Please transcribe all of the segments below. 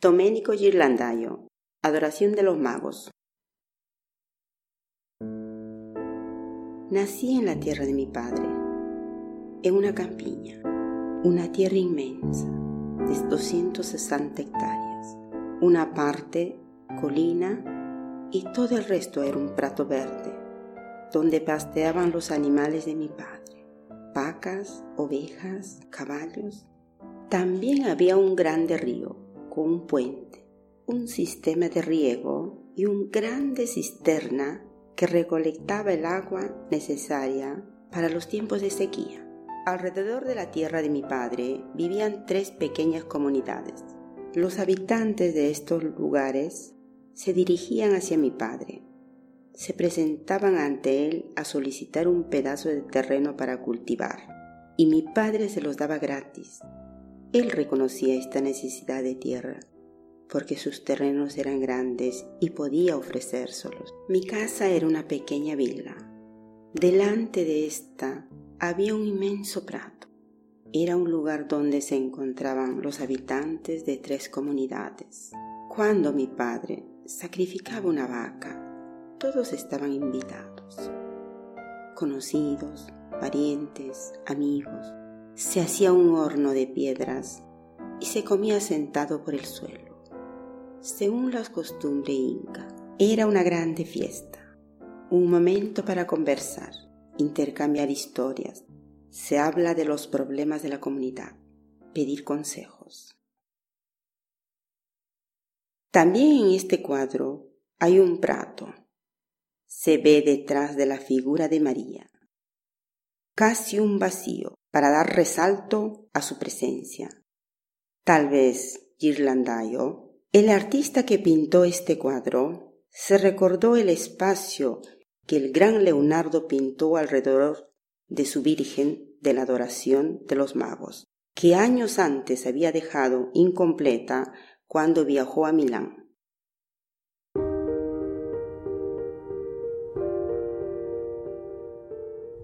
Domenico Girlandaio, Adoración de los Magos. Nací en la tierra de mi padre, en una campiña, una tierra inmensa de 260 hectáreas, una parte colina y todo el resto era un prato verde, donde pasteaban los animales de mi padre, vacas, ovejas, caballos. También había un grande río un puente, un sistema de riego y un grande cisterna que recolectaba el agua necesaria para los tiempos de sequía. Alrededor de la tierra de mi padre vivían tres pequeñas comunidades. Los habitantes de estos lugares se dirigían hacia mi padre. Se presentaban ante él a solicitar un pedazo de terreno para cultivar, y mi padre se los daba gratis, él reconocía esta necesidad de tierra, porque sus terrenos eran grandes y podía ofrecérselos. Mi casa era una pequeña villa. Delante de esta había un inmenso prato. Era un lugar donde se encontraban los habitantes de tres comunidades. Cuando mi padre sacrificaba una vaca, todos estaban invitados. Conocidos, parientes, amigos, se hacía un horno de piedras y se comía sentado por el suelo. Según las costumbres inca, era una grande fiesta, un momento para conversar, intercambiar historias. Se habla de los problemas de la comunidad, pedir consejos. También en este cuadro hay un prato. Se ve detrás de la figura de María, casi un vacío, para dar resalto a su presencia. Tal vez Girlandaio, el artista que pintó este cuadro, se recordó el espacio que el gran Leonardo pintó alrededor de su Virgen de la adoración de los magos, que años antes había dejado incompleta cuando viajó a Milán.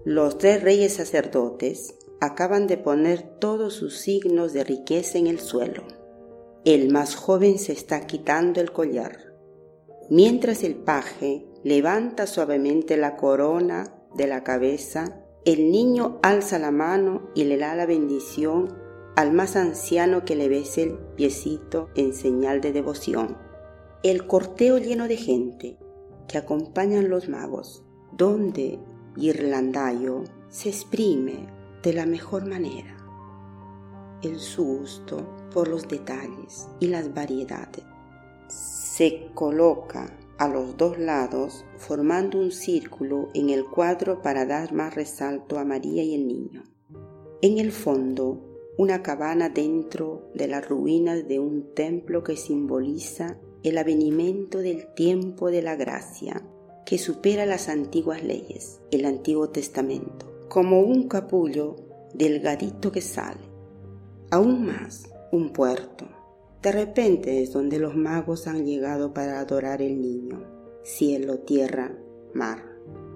Los tres reyes sacerdotes acaban de poner todos sus signos de riqueza en el suelo. El más joven se está quitando el collar, mientras el paje levanta suavemente la corona de la cabeza, el niño alza la mano y le da la bendición al más anciano que le bese el piecito en señal de devoción. El corteo lleno de gente que acompañan los magos, donde Irlandayo se exprime de la mejor manera. El susto por los detalles y las variedades. Se coloca a los dos lados formando un círculo en el cuadro para dar más resalto a María y el niño. En el fondo, una cabana dentro de las ruinas de un templo que simboliza el avenimiento del tiempo de la gracia, que supera las antiguas leyes, el Antiguo Testamento como un capullo delgadito que sale. Aún más, un puerto. De repente es donde los magos han llegado para adorar el niño. Cielo, tierra, mar.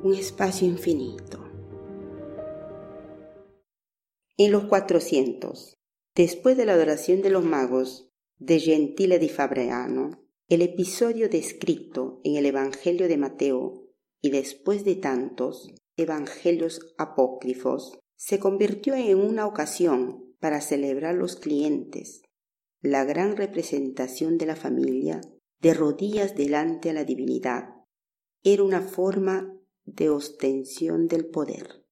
Un espacio infinito. En los 400, después de la adoración de los magos de Gentile di Fabreano, el episodio descrito en el Evangelio de Mateo y después de tantos, evangelios apócrifos, se convirtió en una ocasión para celebrar los clientes, la gran representación de la familia de rodillas delante a la divinidad. Era una forma de ostensión del poder.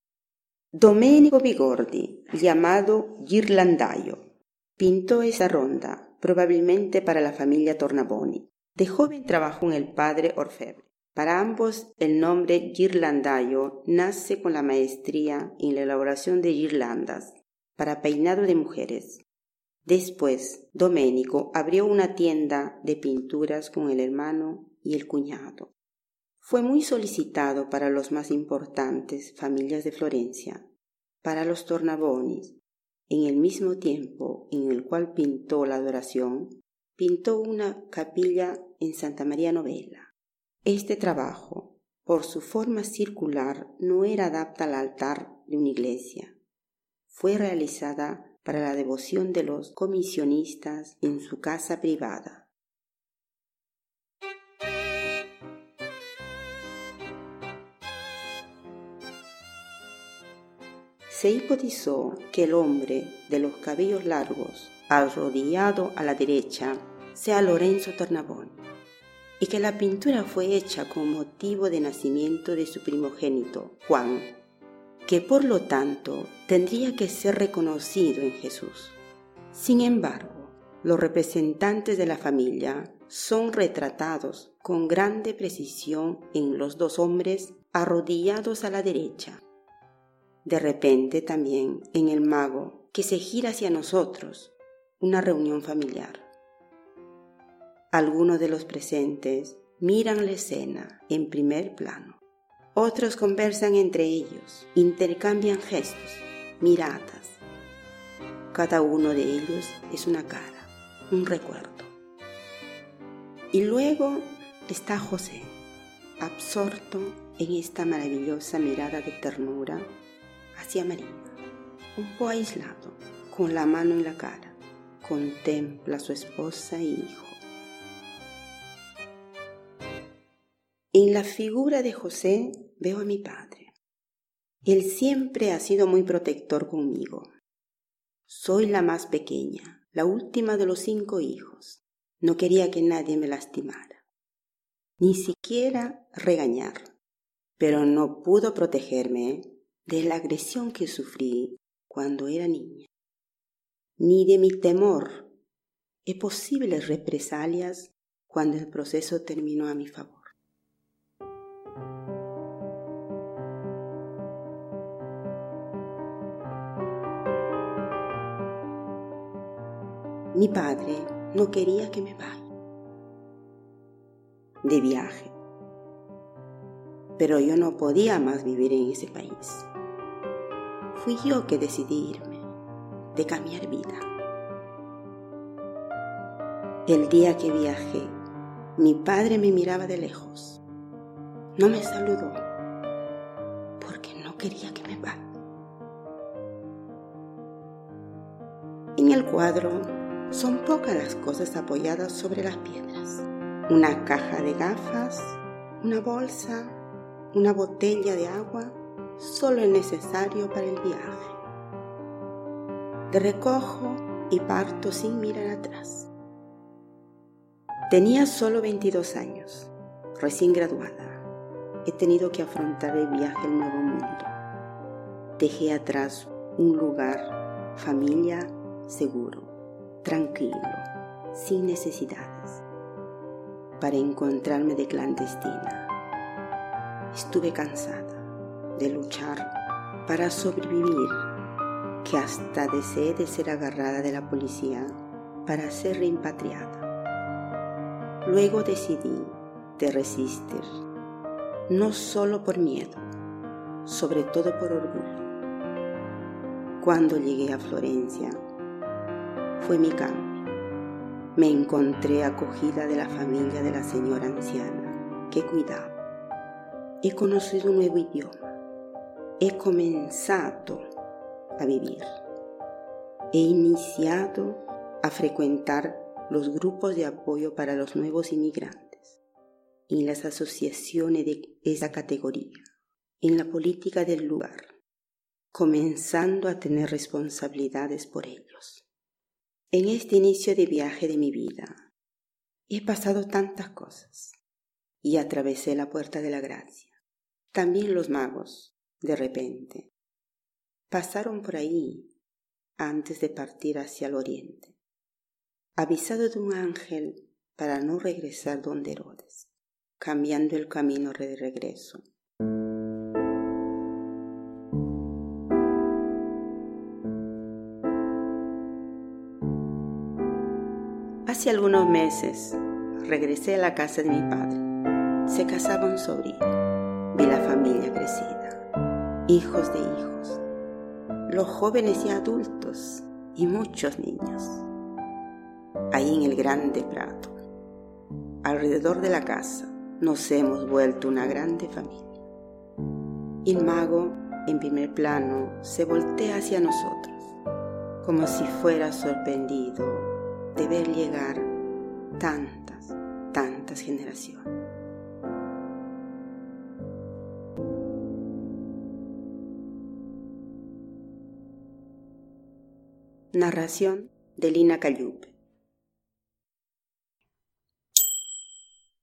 Domenico Bigordi, llamado Girlandaio, pintó esa ronda, probablemente para la familia Tornaboni. De joven trabajó en el padre Orfebre. Para ambos, el nombre Girlandaio nace con la maestría en la elaboración de guirlandas para peinado de mujeres. Después, Domenico abrió una tienda de pinturas con el hermano y el cuñado. Fue muy solicitado para los más importantes familias de Florencia, para los Tornabonis. En el mismo tiempo en el cual pintó la adoración, pintó una capilla en Santa María Novella. Este trabajo, por su forma circular, no era adapta al altar de una iglesia. Fue realizada para la devoción de los comisionistas en su casa privada. Se hipotizó que el hombre de los cabellos largos, arrodillado a la derecha, sea Lorenzo Tornabón, y que la pintura fue hecha con motivo de nacimiento de su primogénito, Juan, que por lo tanto tendría que ser reconocido en Jesús. Sin embargo, los representantes de la familia son retratados con grande precisión en los dos hombres arrodillados a la derecha. De repente también en el mago que se gira hacia nosotros, una reunión familiar. Algunos de los presentes miran la escena en primer plano. Otros conversan entre ellos, intercambian gestos, miradas. Cada uno de ellos es una cara, un recuerdo. Y luego está José, absorto en esta maravillosa mirada de ternura hacia María, un poco aislado, con la mano en la cara, contempla a su esposa e hijo. En la figura de José veo a mi padre. Él siempre ha sido muy protector conmigo. Soy la más pequeña, la última de los cinco hijos. No quería que nadie me lastimara, ni siquiera regañar, pero no pudo protegerme de la agresión que sufrí cuando era niña, ni de mi temor de posibles represalias cuando el proceso terminó a mi favor. Mi padre no quería que me vaya de viaje, pero yo no podía más vivir en ese país. Fui yo que decidí irme, de cambiar vida. El día que viajé, mi padre me miraba de lejos. No me saludó porque no quería que me vaya. En el cuadro son pocas las cosas apoyadas sobre las piedras. Una caja de gafas, una bolsa, una botella de agua, solo el necesario para el viaje. De recojo y parto sin mirar atrás. Tenía solo 22 años, recién graduada. He tenido que afrontar el viaje al nuevo mundo. Dejé atrás un lugar, familia, seguro tranquilo, sin necesidades, para encontrarme de clandestina. Estuve cansada de luchar para sobrevivir, que hasta deseé de ser agarrada de la policía para ser reimpatriada. Luego decidí de resistir, no solo por miedo, sobre todo por orgullo. Cuando llegué a Florencia, fue mi cambio. Me encontré acogida de la familia de la señora anciana que cuidaba. He conocido un nuevo idioma. He comenzado a vivir. He iniciado a frecuentar los grupos de apoyo para los nuevos inmigrantes, en las asociaciones de esa categoría, en la política del lugar, comenzando a tener responsabilidades por ellos. En este inicio de viaje de mi vida he pasado tantas cosas y atravesé la puerta de la gracia. También los magos, de repente, pasaron por ahí antes de partir hacia el oriente, avisado de un ángel para no regresar donde Herodes, cambiando el camino de regreso Hace algunos meses regresé a la casa de mi padre. Se casaba un sobrino. Vi la familia crecida, hijos de hijos, los jóvenes y adultos y muchos niños. Ahí en el grande prato, alrededor de la casa, nos hemos vuelto una grande familia. El mago, en primer plano, se voltea hacia nosotros, como si fuera sorprendido de ver llegar tantas, tantas generaciones. Narración de Lina Cayupe.